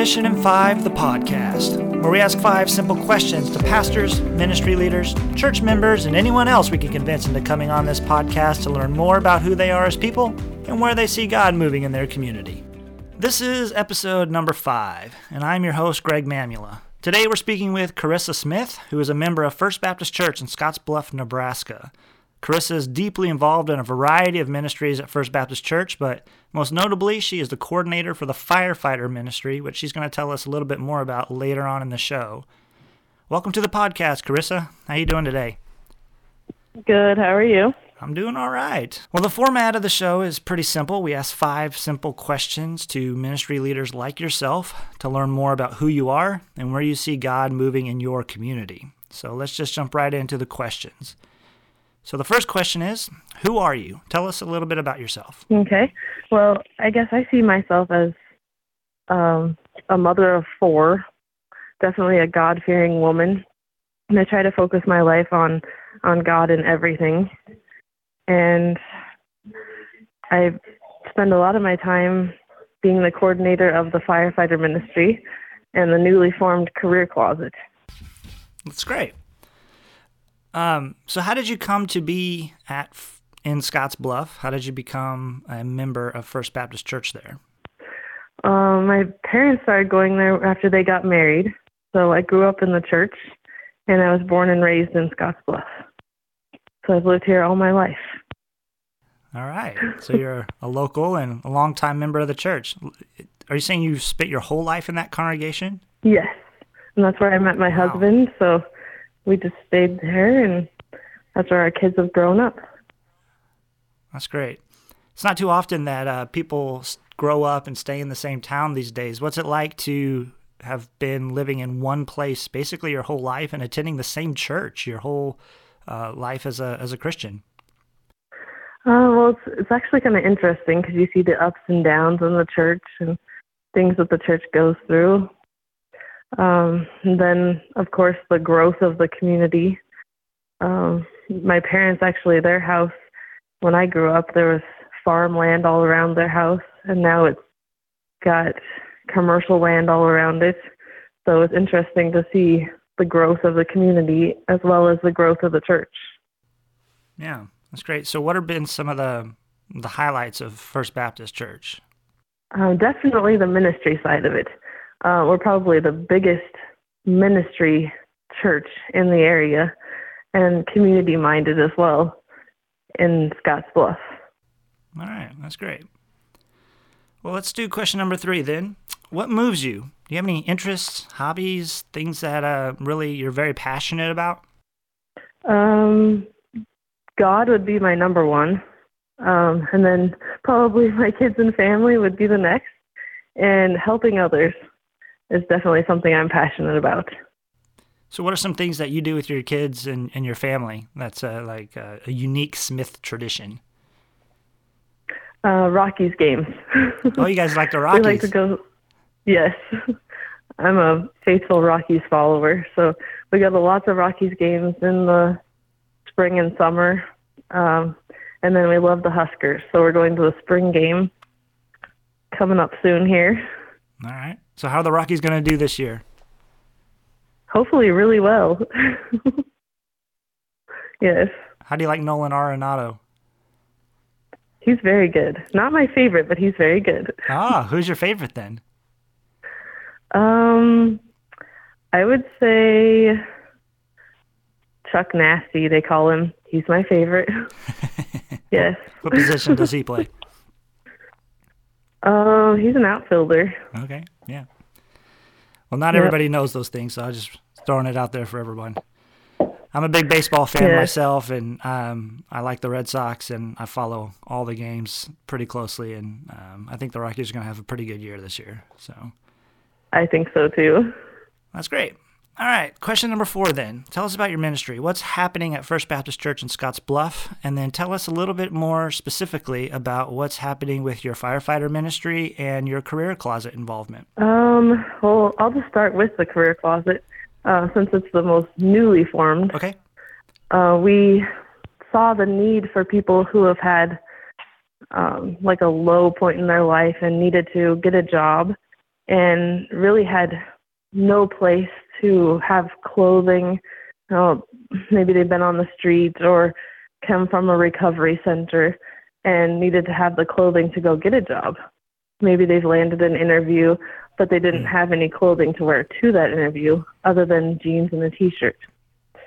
Mission in Five, the podcast, where we ask five simple questions to pastors, ministry leaders, church members, and anyone else we can convince into coming on this podcast to learn more about who they are as people and where they see God moving in their community. This is episode number five, and I'm your host, Greg Mamula. Today we're speaking with Carissa Smith, who is a member of First Baptist Church in Scottsbluff, Nebraska. Carissa is deeply involved in a variety of ministries at First Baptist Church, but most notably, she is the coordinator for the firefighter ministry, which she's going to tell us a little bit more about later on in the show. Welcome to the podcast, Carissa. How are you doing today? Good. How are you? I'm doing all right. Well, the format of the show is pretty simple. We ask five simple questions to ministry leaders like yourself to learn more about who you are and where you see God moving in your community. So let's just jump right into the questions. So the first question is, who are you? Tell us a little bit about yourself. Okay. Well, I guess I see myself as um, a mother of four, definitely a God-fearing woman, and I try to focus my life on on God and everything. And I spend a lot of my time being the coordinator of the firefighter ministry and the newly formed career closet. That's great. Um, so, how did you come to be at in Scotts Bluff? How did you become a member of First Baptist Church there? Um, my parents started going there after they got married. So I grew up in the church, and I was born and raised in Scotts Bluff. So I've lived here all my life. All right. So you're a local and a longtime member of the church. Are you saying you spent your whole life in that congregation? Yes. And that's where I met my wow. husband. So we just stayed there, and that's where our kids have grown up. That's great. It's not too often that uh, people grow up and stay in the same town these days. What's it like to have been living in one place basically your whole life and attending the same church your whole uh, life as a as a Christian? Uh, well, it's it's actually kind of interesting because you see the ups and downs in the church and things that the church goes through. Um, then, of course, the growth of the community. Um, my parents actually, their house, when I grew up, there was farmland all around their house, and now it's got commercial land all around it. So it's interesting to see the growth of the community as well as the growth of the church. Yeah, that's great. So, what have been some of the the highlights of First Baptist Church? Um, definitely the ministry side of it. Uh, we're probably the biggest ministry church in the area and community minded as well in Scotts Bluff. All right, that's great. Well, let's do question number three then. What moves you? Do you have any interests, hobbies, things that uh, really you're very passionate about? Um, God would be my number one. Um, and then probably my kids and family would be the next, and helping others is definitely something I'm passionate about. So, what are some things that you do with your kids and, and your family that's uh, like uh, a unique Smith tradition? Uh, Rockies games. oh, you guys like the Rockies? we like to go. Yes, I'm a faithful Rockies follower, so we go to lots of Rockies games in the spring and summer, um, and then we love the Huskers. So we're going to the spring game coming up soon here. All right. So how are the Rockies going to do this year? Hopefully, really well. yes. How do you like Nolan Arenado? He's very good. Not my favorite, but he's very good. ah, who's your favorite then? Um, I would say Chuck Nazty. They call him. He's my favorite. yes. what position does he play? Oh, uh, he's an outfielder. Okay, yeah. Well, not yep. everybody knows those things, so I'm just throwing it out there for everyone. I'm a big baseball fan yeah. myself, and um, I like the Red Sox, and I follow all the games pretty closely. And um, I think the Rockies are going to have a pretty good year this year. So, I think so too. That's great. All right, question number four then. Tell us about your ministry. What's happening at First Baptist Church in Scotts Bluff? And then tell us a little bit more specifically about what's happening with your firefighter ministry and your career closet involvement. Um, well, I'll just start with the career closet uh, since it's the most newly formed. Okay. Uh, we saw the need for people who have had um, like a low point in their life and needed to get a job and really had no place to have clothing. You know, maybe they've been on the street or come from a recovery center and needed to have the clothing to go get a job. Maybe they've landed an interview, but they didn't mm-hmm. have any clothing to wear to that interview other than jeans and a t shirt.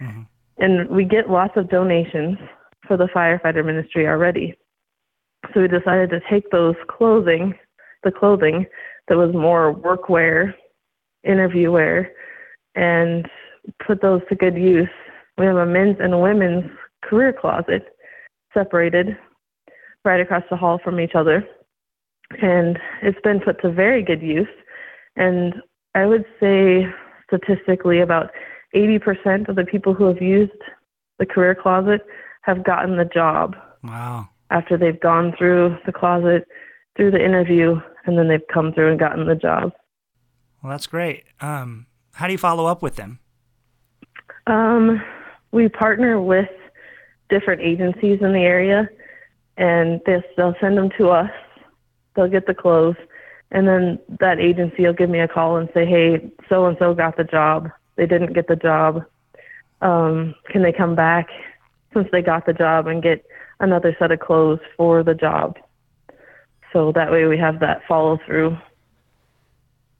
Mm-hmm. And we get lots of donations for the firefighter ministry already. So we decided to take those clothing, the clothing that was more workwear, interview wear, and put those to good use. We have a men's and a women's career closet separated right across the hall from each other. And it's been put to very good use. And I would say statistically about 80% of the people who have used the career closet have gotten the job. Wow. After they've gone through the closet, through the interview, and then they've come through and gotten the job. Well, that's great. Um, how do you follow up with them? Um, we partner with different agencies in the area, and they'll send them to us. They'll get the clothes, and then that agency will give me a call and say, "Hey, so and so got the job. They didn't get the job. Um, can they come back since they got the job and get another set of clothes for the job?" So that way we have that follow through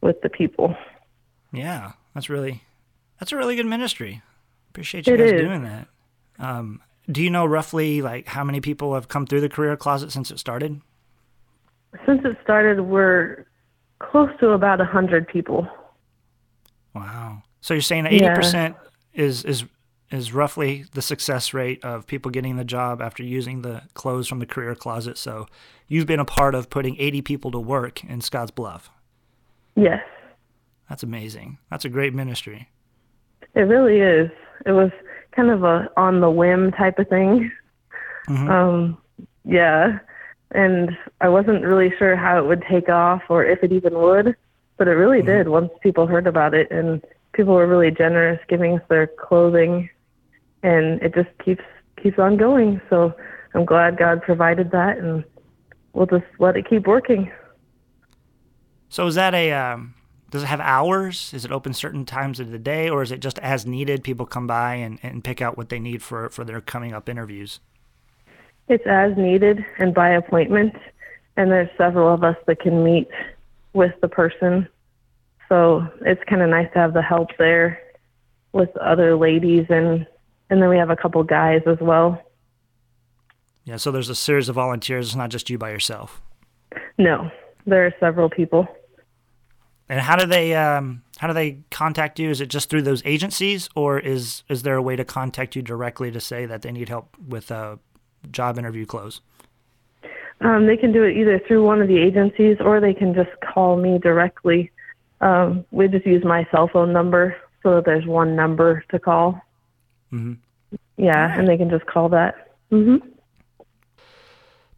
with the people. Yeah, that's really that's a really good ministry. Appreciate you it guys is. doing that. Um, do you know roughly like how many people have come through the career closet since it started? Since it started, we're close to about a hundred people. Wow! So you're saying that eighty yeah. percent is is is roughly the success rate of people getting the job after using the clothes from the career closet. So you've been a part of putting 80 people to work in Scotts Bluff. Yes. That's amazing. That's a great ministry. It really is. It was kind of a on the whim type of thing. Mm-hmm. Um, yeah. And I wasn't really sure how it would take off or if it even would, but it really mm-hmm. did once people heard about it and people were really generous giving us their clothing and it just keeps keeps on going. So I'm glad God provided that, and we'll just let it keep working. So is that a um, does it have hours? Is it open certain times of the day, or is it just as needed? People come by and, and pick out what they need for for their coming up interviews. It's as needed and by appointment, and there's several of us that can meet with the person. So it's kind of nice to have the help there with other ladies and and then we have a couple guys as well. Yeah, so there's a series of volunteers. It's not just you by yourself. No, there are several people. And how do they um, how do they contact you? Is it just through those agencies, or is is there a way to contact you directly to say that they need help with a job interview close? Um, they can do it either through one of the agencies, or they can just call me directly. Um, we just use my cell phone number so that there's one number to call. Mm-hmm. Yeah, and they can just call that. Mm-hmm.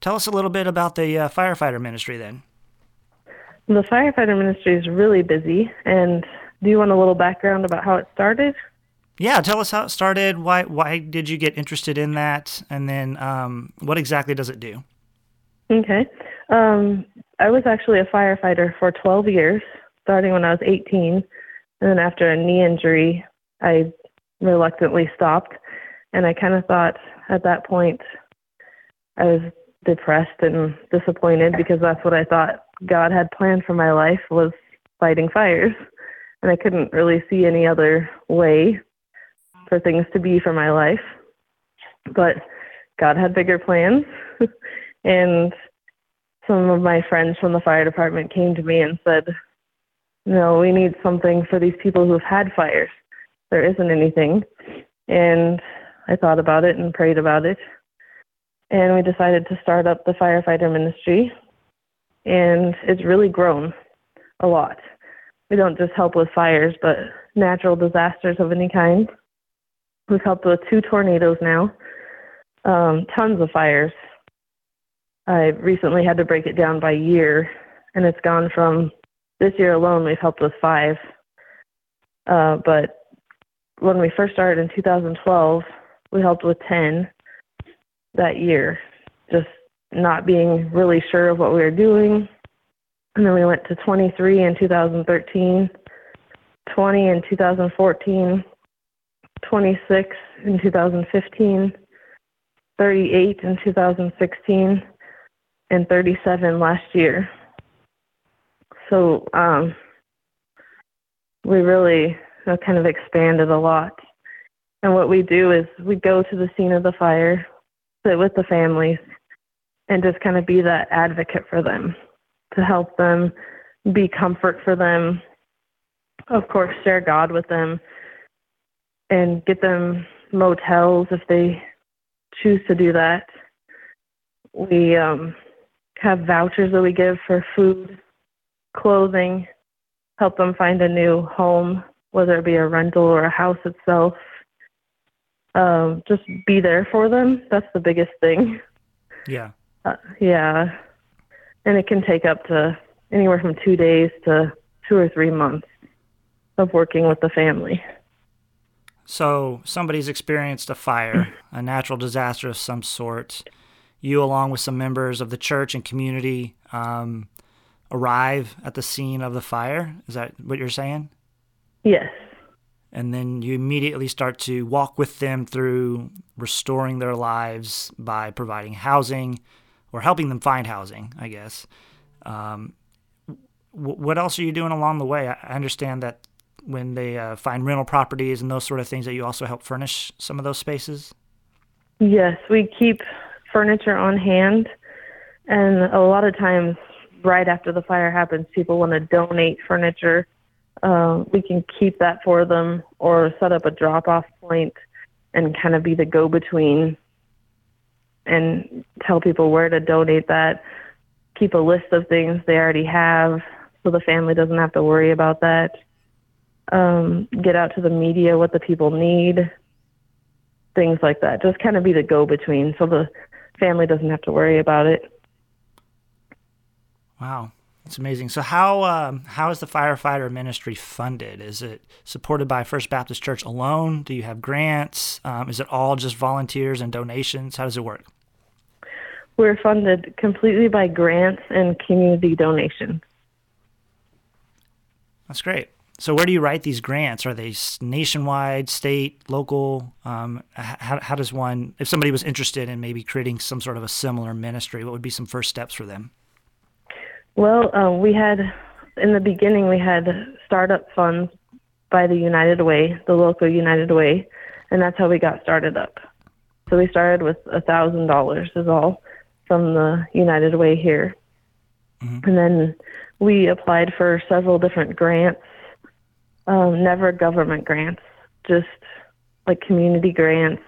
Tell us a little bit about the uh, firefighter ministry then. The firefighter ministry is really busy. And do you want a little background about how it started? Yeah, tell us how it started. Why why did you get interested in that? And then um, what exactly does it do? Okay. Um, I was actually a firefighter for 12 years, starting when I was 18. And then after a knee injury, I reluctantly stopped. And I kind of thought at that point I was depressed and disappointed because that's what I thought God had planned for my life was fighting fires. And I couldn't really see any other way for things to be for my life. But God had bigger plans. and some of my friends from the fire department came to me and said, No, we need something for these people who've had fires there isn't anything. And I thought about it and prayed about it. And we decided to start up the firefighter ministry. And it's really grown a lot. We don't just help with fires, but natural disasters of any kind. We've helped with two tornadoes now, um, tons of fires. I recently had to break it down by year, and it's gone from this year alone, we've helped with five. Uh, but when we first started in 2012, we helped with 10 that year, just not being really sure of what we were doing. And then we went to 23 in 2013, 20 in 2014, 26 in 2015, 38 in 2016, and 37 last year. So um, we really uh, kind of expanded a lot. And what we do is we go to the scene of the fire, sit with the families, and just kind of be that advocate for them to help them, be comfort for them, of course, share God with them, and get them motels if they choose to do that. We um, have vouchers that we give for food, clothing, help them find a new home, whether it be a rental or a house itself. Um, just be there for them. That's the biggest thing. Yeah. Uh, yeah. And it can take up to anywhere from two days to two or three months of working with the family. So somebody's experienced a fire, a natural disaster of some sort. You, along with some members of the church and community, um, arrive at the scene of the fire. Is that what you're saying? Yes. And then you immediately start to walk with them through restoring their lives by providing housing or helping them find housing, I guess. Um, w- what else are you doing along the way? I understand that when they uh, find rental properties and those sort of things, that you also help furnish some of those spaces. Yes, we keep furniture on hand, and a lot of times, right after the fire happens, people want to donate furniture. Uh, we can keep that for them, or set up a drop-off point, and kind of be the go-between, and tell people where to donate that. Keep a list of things they already have, so the family doesn't have to worry about that um, get out to the media what the people need, things like that. Just kind of be the go between so the family doesn't have to worry about it. Wow. That's amazing. So how um, how is the firefighter ministry funded? Is it supported by First Baptist Church alone? Do you have grants? Um, is it all just volunteers and donations? How does it work? We're funded completely by grants and community donations. That's great. So where do you write these grants? Are they nationwide, state, local? Um, how, how does one, if somebody was interested in maybe creating some sort of a similar ministry, what would be some first steps for them? Well, um, we had, in the beginning, we had startup funds by the United Way, the local United Way, and that's how we got started up. So we started with a thousand dollars is all from the United Way here. Mm-hmm. And then we applied for several different grants um, never government grants, just like community grants,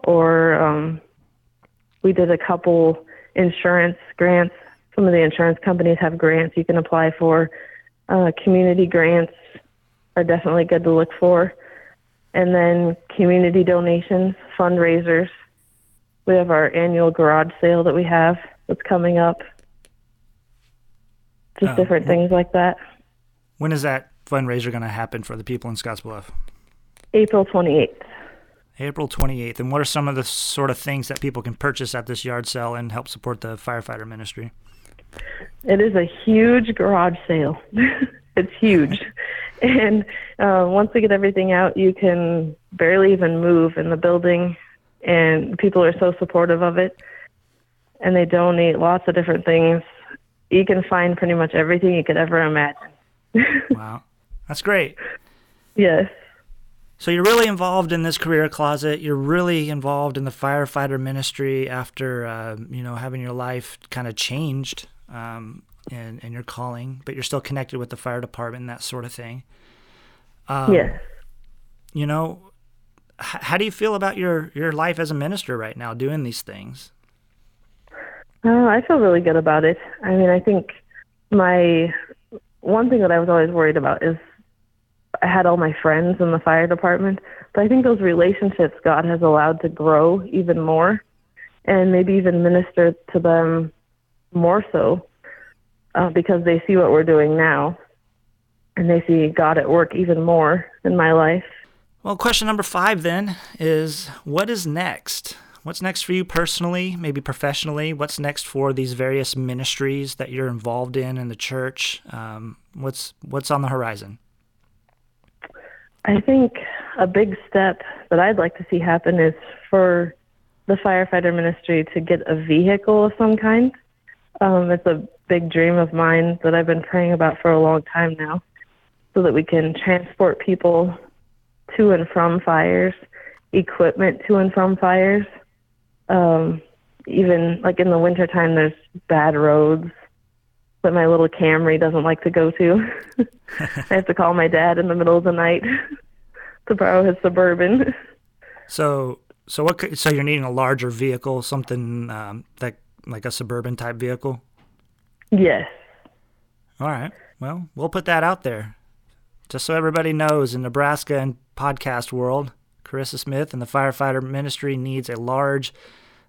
or um, we did a couple insurance grants. Some of the insurance companies have grants you can apply for. Uh, community grants are definitely good to look for. And then community donations, fundraisers. We have our annual garage sale that we have that's coming up. Just uh, different things like that. When is that fundraiser going to happen for the people in Scottsbluff? April 28th. April 28th. And what are some of the sort of things that people can purchase at this yard sale and help support the firefighter ministry? It is a huge garage sale. it's huge. and uh, once we get everything out, you can barely even move in the building. And people are so supportive of it. And they donate lots of different things. You can find pretty much everything you could ever imagine. wow. That's great. Yes. So you're really involved in this career closet. You're really involved in the firefighter ministry after uh, you know having your life kind of changed um, and and your calling, but you're still connected with the fire department and that sort of thing. Um, yes. You know, how do you feel about your your life as a minister right now, doing these things? Oh, I feel really good about it. I mean, I think my one thing that I was always worried about is I had all my friends in the fire department, but I think those relationships God has allowed to grow even more and maybe even minister to them more so uh, because they see what we're doing now and they see God at work even more in my life. Well, question number five then is what is next? what's next for you personally, maybe professionally? What's next for these various ministries that you're involved in in the church? Um, what's what's on the horizon? I think a big step that I'd like to see happen is for the firefighter ministry to get a vehicle of some kind. Um, it's a big dream of mine that I've been praying about for a long time now, so that we can transport people to and from fires, equipment to and from fires. Um, even like in the wintertime, there's bad roads that my little Camry doesn't like to go to. I have to call my dad in the middle of the night to borrow his suburban. So, so what? So you're needing a larger vehicle, something um, that like a suburban type vehicle. Yes. All right. Well, we'll put that out there, just so everybody knows. In Nebraska and podcast world, Carissa Smith and the firefighter ministry needs a large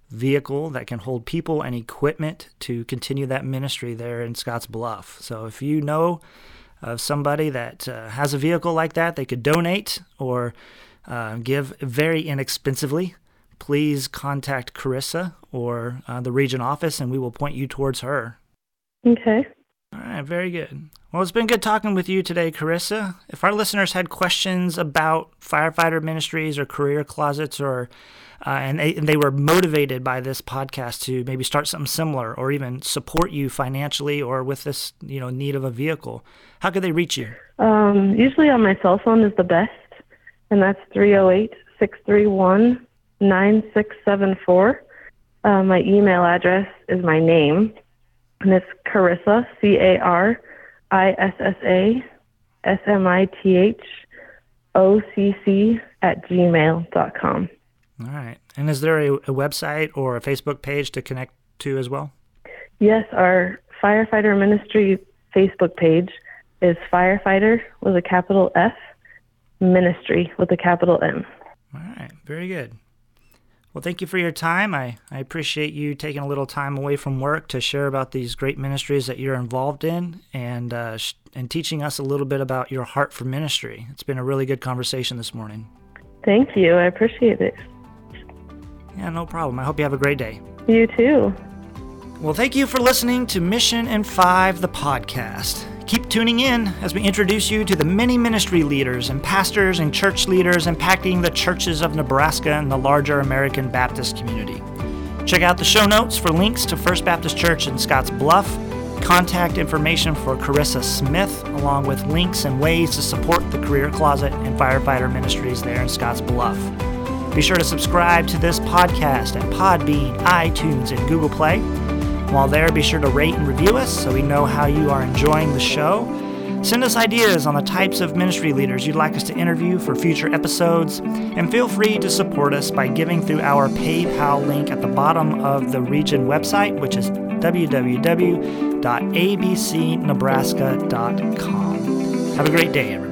vehicle that can hold people and equipment to continue that ministry there in Scotts Bluff. So if you know of somebody that uh, has a vehicle like that, they could donate or uh, give very inexpensively. Please contact Carissa or uh, the region office, and we will point you towards her. Okay. All right, very good. Well, it's been good talking with you today, Carissa. If our listeners had questions about firefighter ministries or career closets, or uh, and, they, and they were motivated by this podcast to maybe start something similar, or even support you financially, or with this you know need of a vehicle, how could they reach you? Um, usually on my cell phone is the best, and that's 308 631 9674. Uh, my email address is my name, and it's Carissa, C A R I S S A S M I T H O C C at gmail.com. All right. And is there a, a website or a Facebook page to connect to as well? Yes, our firefighter ministry Facebook page is firefighter with a capital F, ministry with a capital M. All right. Very good. Well, thank you for your time. I, I appreciate you taking a little time away from work to share about these great ministries that you're involved in and, uh, sh- and teaching us a little bit about your heart for ministry. It's been a really good conversation this morning. Thank you. I appreciate it. Yeah, no problem. I hope you have a great day. You too. Well, thank you for listening to Mission in Five, the podcast. Keep tuning in as we introduce you to the many ministry leaders and pastors and church leaders impacting the churches of Nebraska and the larger American Baptist community. Check out the show notes for links to First Baptist Church in Scotts Bluff, contact information for Carissa Smith, along with links and ways to support the Career Closet and firefighter ministries there in Scotts Bluff. Be sure to subscribe to this podcast at Podbean, iTunes, and Google Play. While there, be sure to rate and review us so we know how you are enjoying the show. Send us ideas on the types of ministry leaders you'd like us to interview for future episodes, and feel free to support us by giving through our PayPal link at the bottom of the region website, which is www.abcnebraska.com. Have a great day, everyone.